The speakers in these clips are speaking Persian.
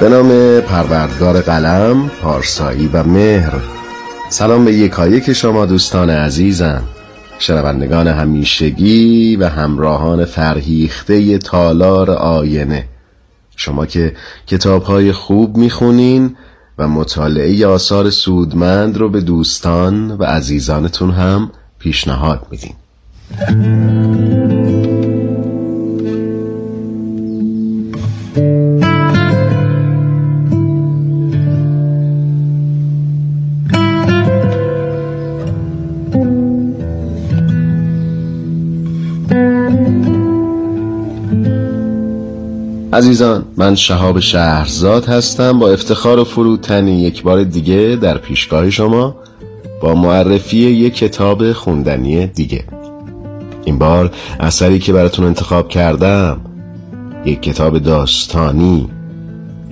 به نام پروردگار قلم، پارسایی و مهر. سلام به یکایک شما دوستان عزیزم. شنوندگان همیشگی و همراهان فرهیخته تالار آینه. شما که کتاب های خوب می‌خونین و مطالعه آثار سودمند رو به دوستان و عزیزانتون هم پیشنهاد میدین. عزیزان من شهاب شهرزاد هستم. با افتخار و فروتنی یک بار دیگه در پیشگاه شما با معرفی یک کتاب خوندنی دیگه. این بار اثری که براتون انتخاب کردم یک کتاب داستانی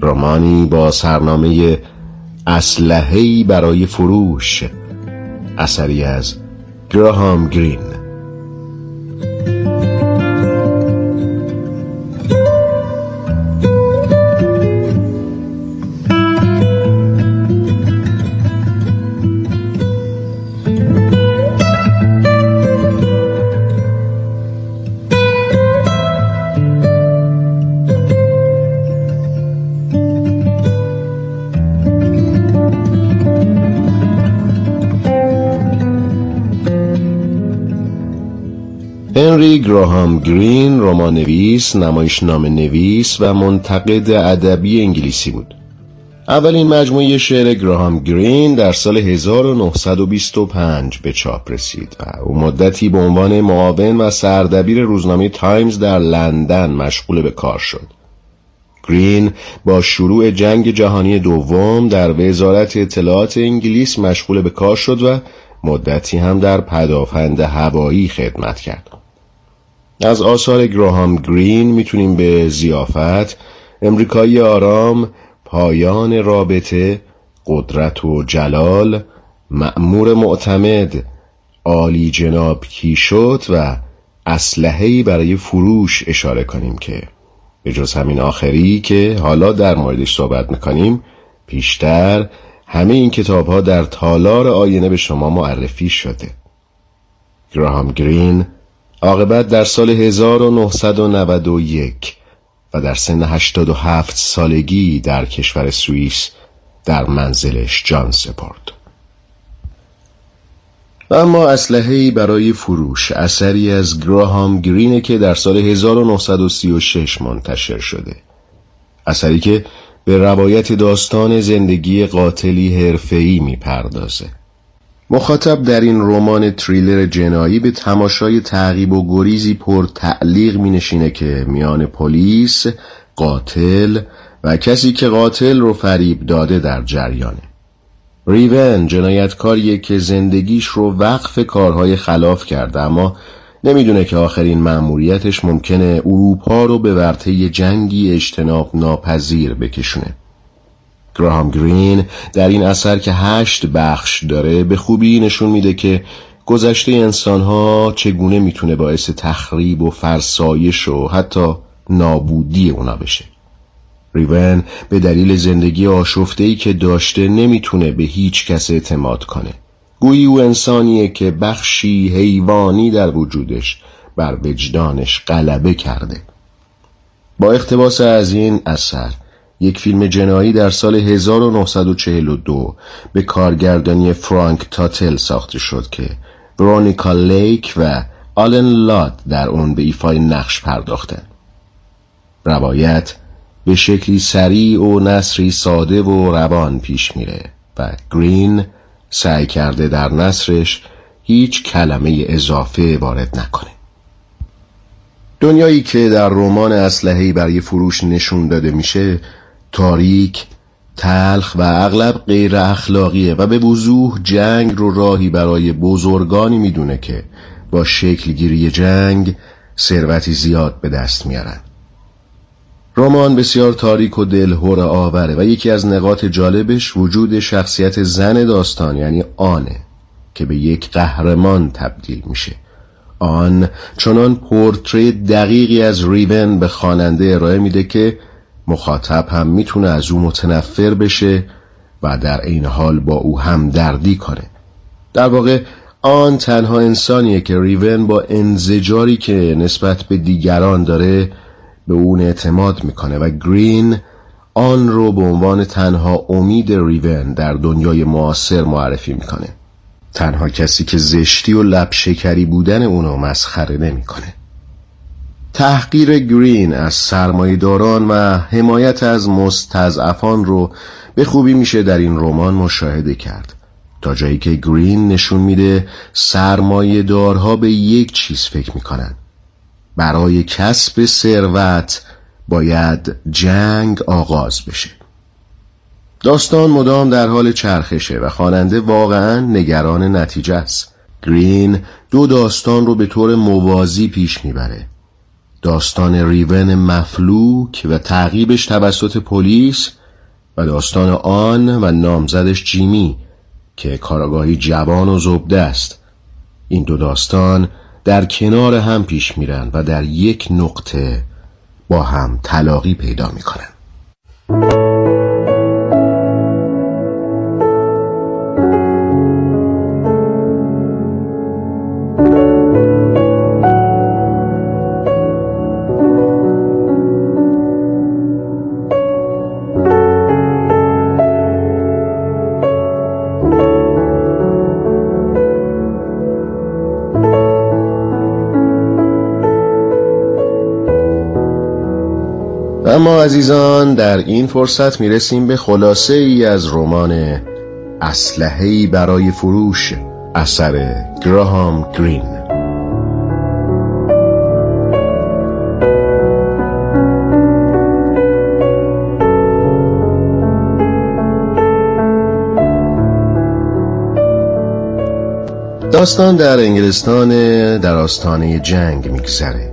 رمانی با سرنامه اسلحه‌ای برای فروش اثری از گراهام گرین. هنری گراهام گرین رمان نویس، نمایشنامه نویس و منتقد ادبی انگلیسی بود. اولین مجموعه شعر گراهام گرین در سال 1925 به چاپ رسید و او مدتی به عنوان معاون و سردبیر روزنامه تایمز در لندن مشغول به کار شد. گرین با شروع جنگ جهانی دوم در وزارت اطلاعات انگلیس مشغول به کار شد و مدتی هم در پدافند هوایی خدمت کرد. از آثار گراهام گرین می‌تونیم به زیافت امریکایی آرام پایان رابطه قدرت و جلال مأمور معتمد عالی جناب کی شد و اسلحه‌ای برای فروش اشاره کنیم که به جز همین آخری که حالا در موردش صحبت می‌کنیم پیشتر همه این کتاب ها در تالار آینه به شما معرفی شده. گراهام گرین عاقبت در سال 1991 و در سن 87 سالگی در کشور سوئیس در منزلش جان سپرد. اما اسلحه‌ای برای فروش اثری از گراهام گرینه که در سال 1936 منتشر شده. اثری که به روایت داستان زندگی قاتلی حرفه‌ای می‌پردازه. مخاطب در این رمان تریلر جنایی به تماشای تعقیب و گریزی پر تعلیق می نشینه که میان پلیس، قاتل و کسی که قاتل رو فریب داده در جریانه. ریون جنایتکاریه که زندگیش رو وقف کارهای خلاف کرده اما نمی‌دونه که آخرین مأموریتش ممکنه اروپا رو به ورطه جنگی اجتناب ناپذیر بکشونه. گراهام گرین در این اثر که هشت بخش داره به خوبی نشون میده که گذشته انسان ها چگونه می‌تونه باعث تخریب و فرسایش و حتی نابودی اونا بشه. ریون به دلیل زندگی آشفته که داشته نمی‌تونه به هیچ کس اعتماد کنه. گویی او انسانیه که بخشی حیوانی در وجودش بر وجدانش غلبه کرده. با اقتباس از این اثر یک فیلم جنایی در سال 1942 به کارگردانی فرانک تاتل ساخته شد که ورونیکا لیک و آلن لاد در اون به ایفای نقش پرداختند. روایت به شکلی سریع و نثری ساده و روان پیش میره و گرین سعی کرده در نثرش هیچ کلمه اضافه وارد نکنه. دنیایی که در رمان اسلحه‌ای برای فروش نشون داده میشه تاریک تلخ و اغلب غیر اخلاقیه و به وضوح جنگ رو راهی برای بزرگانی می‌دونه که با شکلگیری جنگ ثروتی زیاد به دست میارن. رمان بسیار تاریک و دلهور آوره و یکی از نقاط جالبش وجود شخصیت زن داستان یعنی آنه که به یک قهرمان تبدیل میشه. آن چنان پورتری دقیقی از ریون به خواننده ارائه میده که مخاطب هم می‌تونه از او متنفر بشه و در این حال با او هم دردی کنه در واقع آن تنها انسانیه که ریون با انزجاری که نسبت به دیگران داره به اون اعتماد می‌کنه و گرین آن رو به عنوان تنها امید ریون در دنیای معاصر معرفی می‌کنه تنها کسی که زشتی و لب شکری بودن اونو مسخره نمی‌کنه. تحقیر گرین از سرمایهداران و حمایت از مستضعفان رو به خوبی میشه در این رمان مشاهده کرد. تا جایی که گرین نشون میده سرمایهدارها به یک چیز فکر می‌کنن. برای کسب ثروت باید جنگ آغاز بشه. داستان مدام در حال چرخشه و خواننده واقعا نگران نتیجه است. گرین دو داستان رو به طور موازی پیش می‌بره. داستان ریون مفلوک و تعقیبش توسط پلیس و داستان آن و نامزدش جیمی که کاراگاهی جوان و زبده است. این دو داستان در کنار هم پیش میرن و در یک نقطه با هم تلاقی پیدا می‌کنن. اما عزیزان در این فرصت می‌رسیم به خلاصه ای از رمان اسلحه‌ای برای فروش اثر گراهام گرین. داستان در انگلستان در آستانه جنگ میگذره.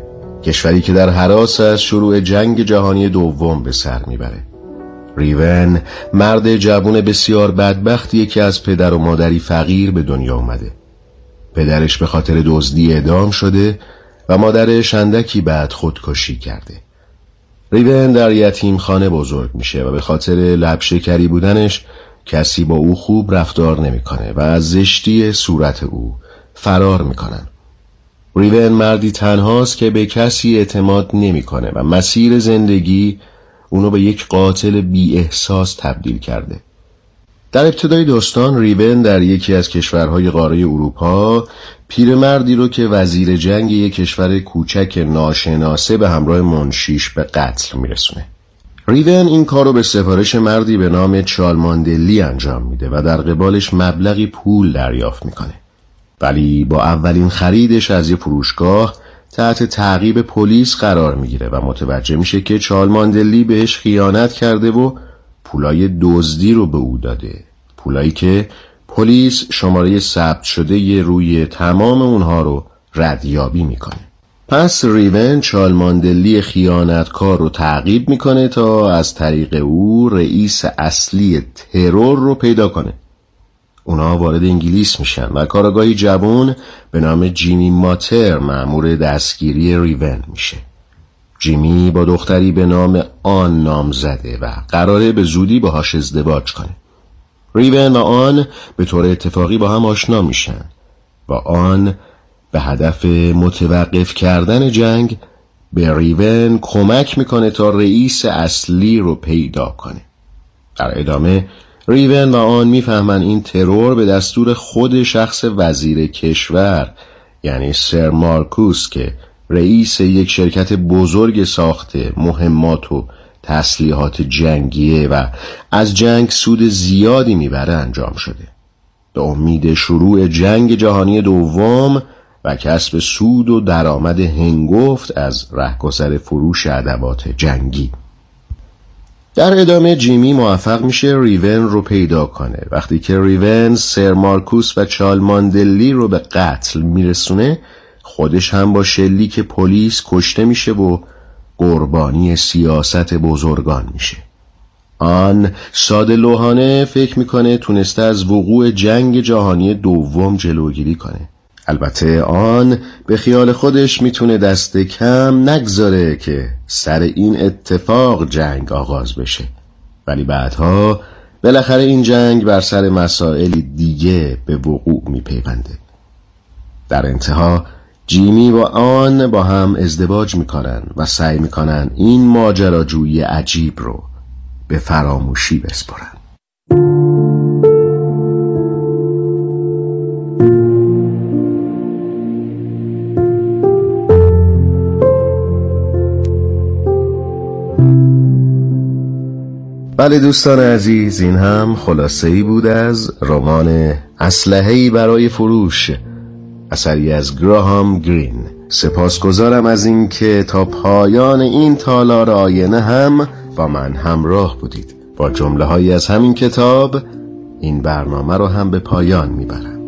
کشوری که در حراس از شروع جنگ جهانی دوم به سر می‌بره. ریون مرد جوون بسیار بدبختیه که از پدر و مادری فقیر به دنیا اومده. پدرش به خاطر دزدی اعدام شده و مادرش اندکی بعد خودکشی کرده. ریون در یتیم خانه بزرگ میشه و به خاطر لبشکری بودنش کسی با او خوب رفتار نمی‌کنه و از زشتی صورت او فرار می‌کنن. ریون مردی تنهاست که به کسی اعتماد نمی‌کنه و مسیر زندگی اونو به یک قاتل بی احساس تبدیل کرده. در ابتدای داستان ریون در یکی از کشورهای قاره اروپا پیرمردی رو که وزیر جنگ یک کشور کوچک ناشناسه به همراه منشیش به قتل میرسونه. ریون این کار رو به سفارش مردی به نام چالماندلی انجام میده و در قبالش مبلغی پول دریافت می‌کنه. ولی با اولین خریدش از یه فروشگاه تحت تعقیب پلیس قرار می‌گیره و متوجه میشه که چالماندلی بهش خیانت کرده و پولای دزدی رو به او داده. پولایی که پلیس شماره ثبت شده یه روی تمام اونها رو ردیابی می‌کنه. پس ریون چالماندلی خیانتکار رو تعقیب می‌کنه تا از طریق او رئیس اصلی ترور رو پیدا کنه. اونا وارد انگلیس میشن و کارگاهی جوون به نام جیمی ماتر معمور دستگیری ریون میشه. جیمی با دختری به نام آن نام زده و قراره به زودی باهاش ازدواج کنه. ریون و آن به طور اتفاقی با هم آشنا میشن و آن به هدف متوقف کردن جنگ به ریون کمک می‌کنه تا رئیس اصلی رو پیدا کنه. در ادامه ریون و آن می‌فهمن این ترور به دستور خود شخص وزیر کشور یعنی سر مارکوس که رئیس یک شرکت بزرگ ساخته مهمات و تسلیحات جنگیه و از جنگ سود زیادی می‌بره انجام شده. به امید شروع جنگ جهانی دوم و کسب سود و درآمد هنگفت از رهگذر فروش ادوات جنگی. در ادامه جیمی موفق میشه ریون رو پیدا کنه. وقتی که ریون سر مارکوس و چالماندلی رو به قتل میرسونه خودش هم با شلیک پلیس کشته میشه و قربانی سیاست بزرگان میشه. آن ساده لوحانه فکر می‌کنه تونسته از وقوع جنگ جهانی دوم جلوگیری کنه. البته آن به خیال خودش می‌تونه دست کم نگذاره که سر این اتفاق جنگ آغاز بشه. ولی بعدها بالاخره این جنگ بر سر مسائلی دیگه به وقوع میپیونده. در انتها جیمی و آن با هم ازدواج می‌کنن و سعی می‌کنن این ماجراجویی عجیب رو به فراموشی بسپرن. بله دوستان عزیز این هم خلاصه ای بود از رمان اسلحه‌ای برای فروش اثری از گراهام گرین. سپاسگزارم از اینکه تا پایان این تالار آینه هم با من همراه بودید. با جمله هایی از همین کتاب این برنامه رو هم به پایان می‌برم.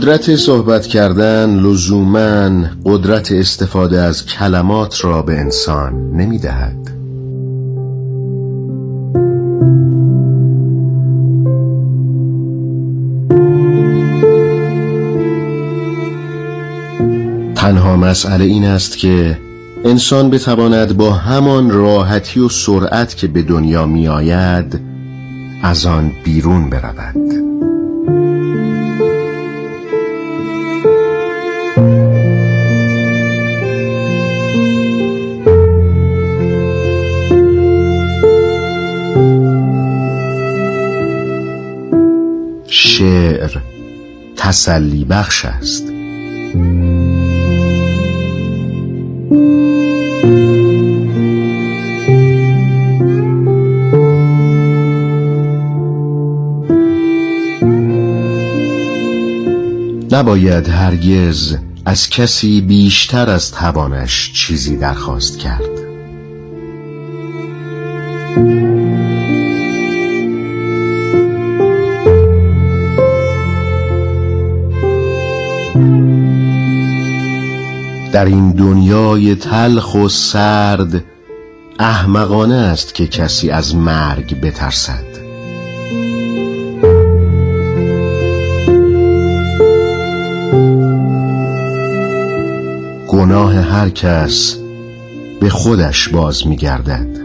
قدرت صحبت کردن لزوما قدرت استفاده از کلمات را به انسان نمی دهد. تنها مسئله این است که انسان بتواند با همان راحتی و سرعت که به دنیا می آید از آن بیرون برود شعر تسلی بخش است. نباید هرگز از کسی بیشتر از توانش چیزی درخواست کرد. در این دنیای تلخ و سرد احمقانه است که کسی از مرگ بترسد. گناه هر کس به خودش باز می گردد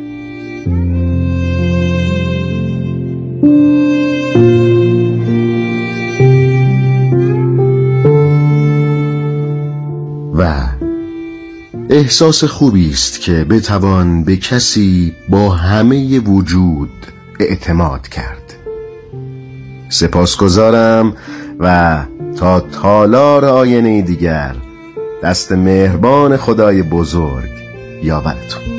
احساس خوبی است که بتوان به کسی با همه وجود اعتماد کرد. سپاسگزارم و تا تالار آینه دیگر دست مهربان خدای بزرگ یاورتون.